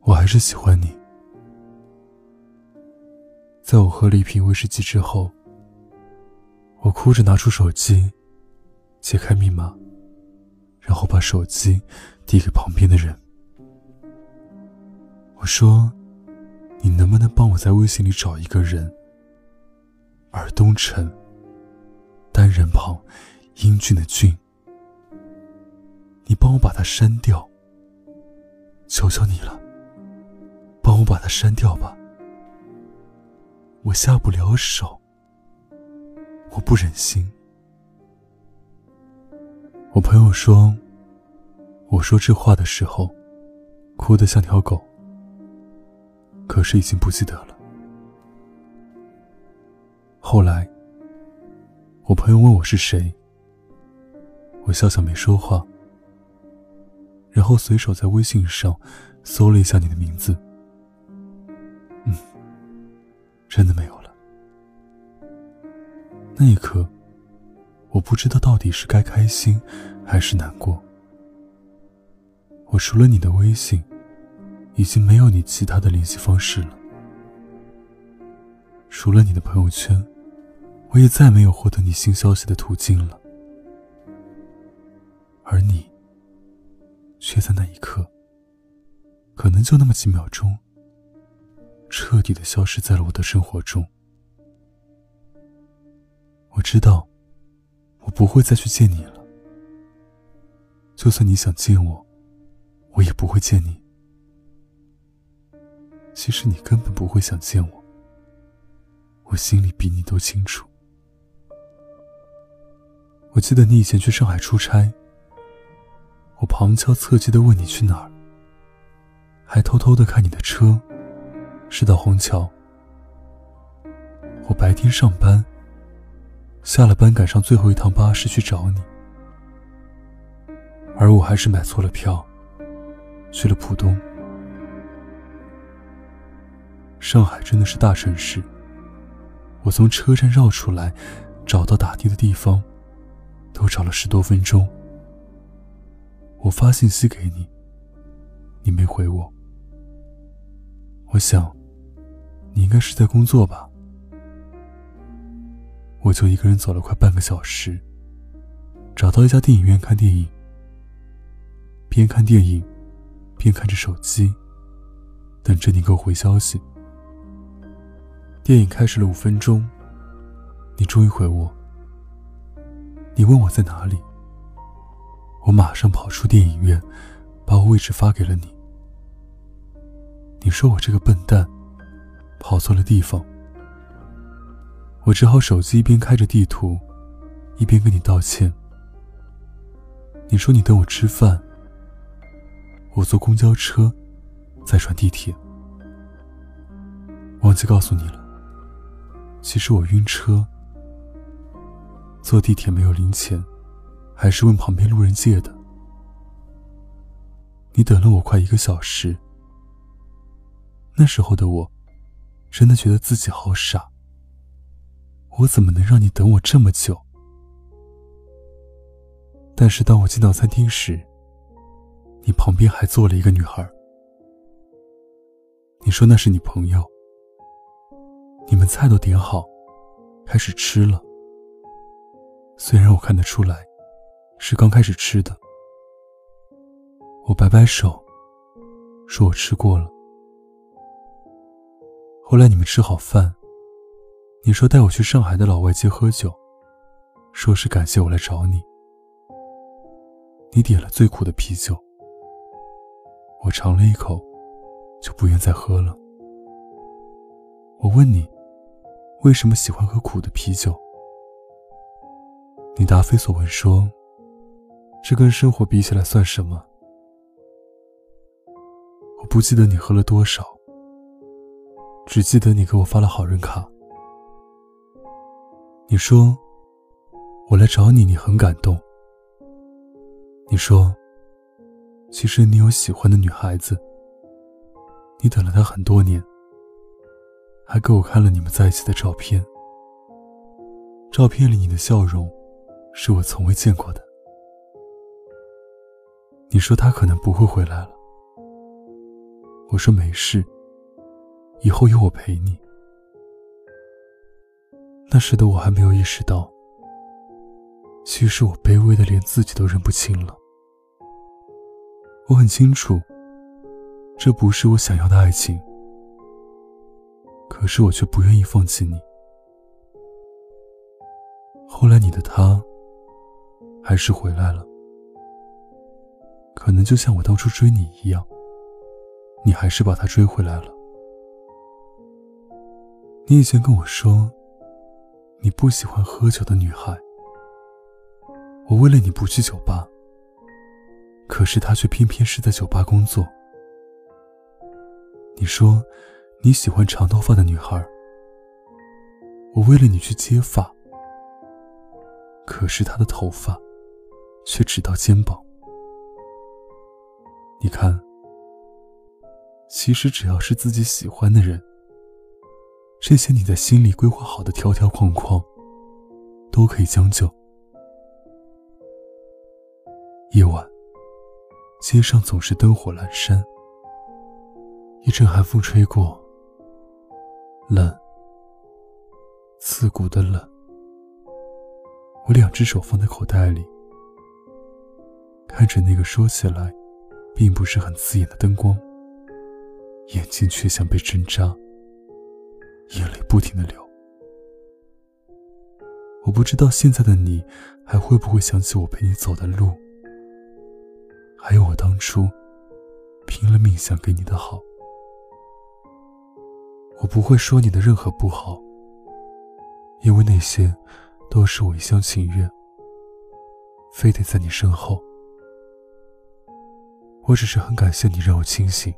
我还是喜欢你。在我喝了一瓶威士忌之后，我哭着拿出手机，解开密码，然后把手机递给旁边的人。我说：“你能不能帮我在微信里找一个人？尔东城，单人旁，英俊的俊。你帮我把它删掉，求求你了，帮我把它删掉吧。”我下不了手，我不忍心。我朋友说，我说这话的时候，哭得像条狗。可是已经不记得了。后来，我朋友问我是谁，我笑笑没说话，然后随手在微信上搜了一下你的名字。嗯真的没有了。那一刻，我不知道到底是该开心还是难过。我除了你的微信，已经没有你其他的联系方式了。除了你的朋友圈，我也再没有获得你新消息的途径了。而你，却在那一刻，可能就那么几秒钟。彻底的消失在了我的生活中。我知道，我不会再去见你了。就算你想见我，我也不会见你。其实你根本不会想见我，我心里比你都清楚。我记得你以前去上海出差，我旁敲侧击的问你去哪儿，还偷偷的看你的车。是到虹桥。我白天上班，下了班赶上最后一趟巴士去找你，而我还是买错了票，去了浦东。上海真的是大城市，我从车站绕出来，找到打的的地方，都找了十多分钟。我发信息给你，你没回我。我想，你应该是在工作吧。我就一个人走了快半个小时，找到一家电影院看电影。边看电影，边看着手机，等着你给我回消息。电影开始了五分钟，你终于回我。你问我在哪里，我马上跑出电影院，把我位置发给了你。你说我这个笨蛋，跑错了地方，我只好手机一边开着地图，一边跟你道歉。你说你等我吃饭，我坐公交车，再转地铁。忘记告诉你了，其实我晕车，坐地铁没有零钱，还是问旁边路人借的。你等了我快一个小时。那时候的我，真的觉得自己好傻。我怎么能让你等我这么久？但是当我进到餐厅时，你旁边还坐了一个女孩。你说那是你朋友。你们菜都点好，开始吃了。虽然我看得出来，是刚开始吃的。我摆摆手，说我吃过了。后来你们吃好饭，你说带我去上海的老外街喝酒，说是感谢我来找你。你点了最苦的啤酒，我尝了一口，就不愿再喝了。我问你，为什么喜欢喝苦的啤酒？你答非所问说，这跟生活比起来算什么？我不记得你喝了多少。只记得你给我发了好人卡。你说，我来找你，你很感动。你说，其实你有喜欢的女孩子，你等了她很多年，还给我看了你们在一起的照片。照片里你的笑容，是我从未见过的。你说他可能不会回来了，我说没事，以后有我陪你。那时的我还没有意识到，其实我卑微的连自己都认不清了。我很清楚，这不是我想要的爱情，可是我却不愿意放弃你。后来你的他，还是回来了，可能就像我当初追你一样，你还是把他追回来了。你以前跟我说，你不喜欢喝酒的女孩，我为了你不去酒吧。可是他却偏偏是在酒吧工作。你说你喜欢长头发的女孩，我为了你去接发，可是他的头发却只到肩膀。你看，其实只要是自己喜欢的人，这些你在心里规划好的条条框框，都可以将就。夜晚。街上总是灯火阑珊，一阵寒风吹过，冷，刺骨的冷。我两只手放在口袋里，看着那个说起来并不是很刺眼的灯光，眼睛却像被针扎，眼泪不停的流。我不知道现在的你还会不会想起我陪你走的路。还有我当初拼了命想给你的好，我不会说你的任何不好，因为那些都是我一厢情愿，非得在你身后。我只是很感谢你让我清醒，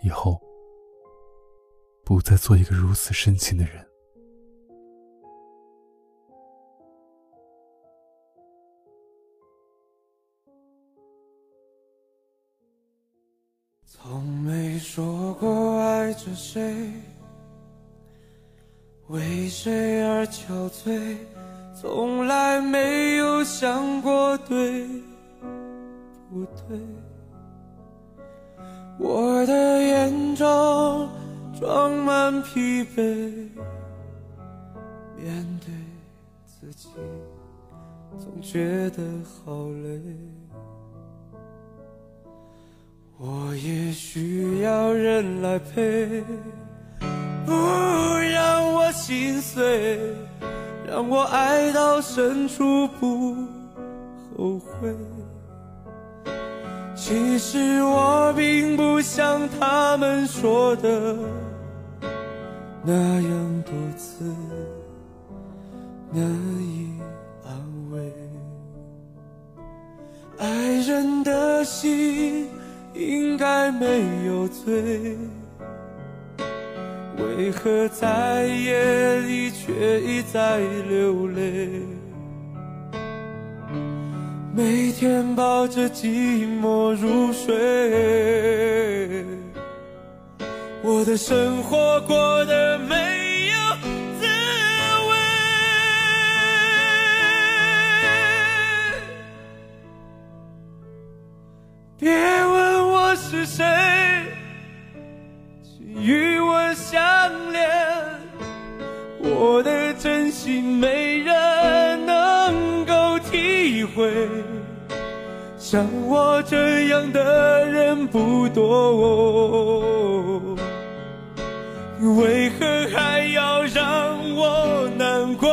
以后不再做一个如此深情的人。从没说过爱着谁，为谁而憔悴，从来没有想过对不对。我的眼中装满疲惫，面对自己总觉得好累。我也需要人来陪，不让我心碎，让我爱到深处不后悔。其实我并不像他们说的那样多次难以安慰，爱人的心。应该没有罪，为何在夜里却一再流泪？每天抱着寂寞入睡，我的生活过得没有滋味。别问我。是谁请与我相恋？我的真心没像我这样的人不多，为何还要让我难过？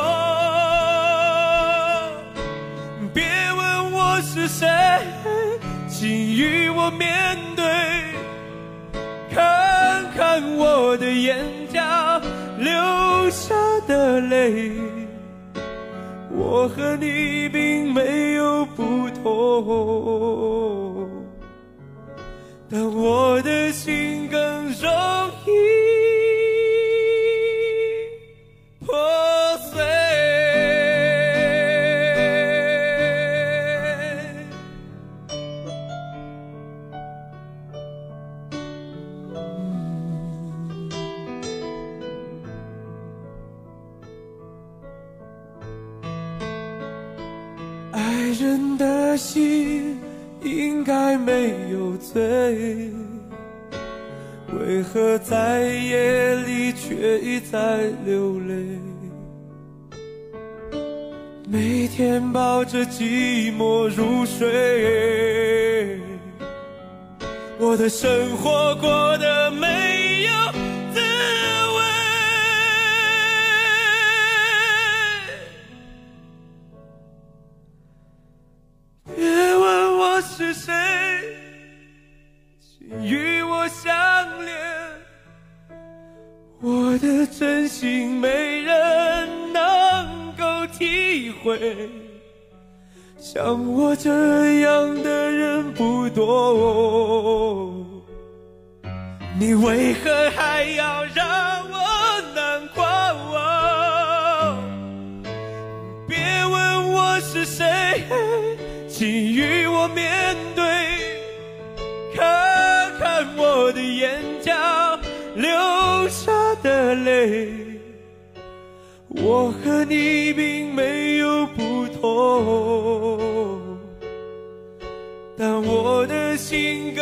别问我是谁。请与我面对，看看我的眼角流下的泪，我和你并没有不同，但我的心更容易。人的心应该没有罪，为何在夜里却一再流泪？每天抱着寂寞入睡，我的生活过得没有是谁，请与我相恋，我的真心没人能够。体会，像我这样的人不多，你为何还要让我难过？别问我是谁，请与我面对，看看我的眼角流下的泪。我和你并没有不同，但我的心。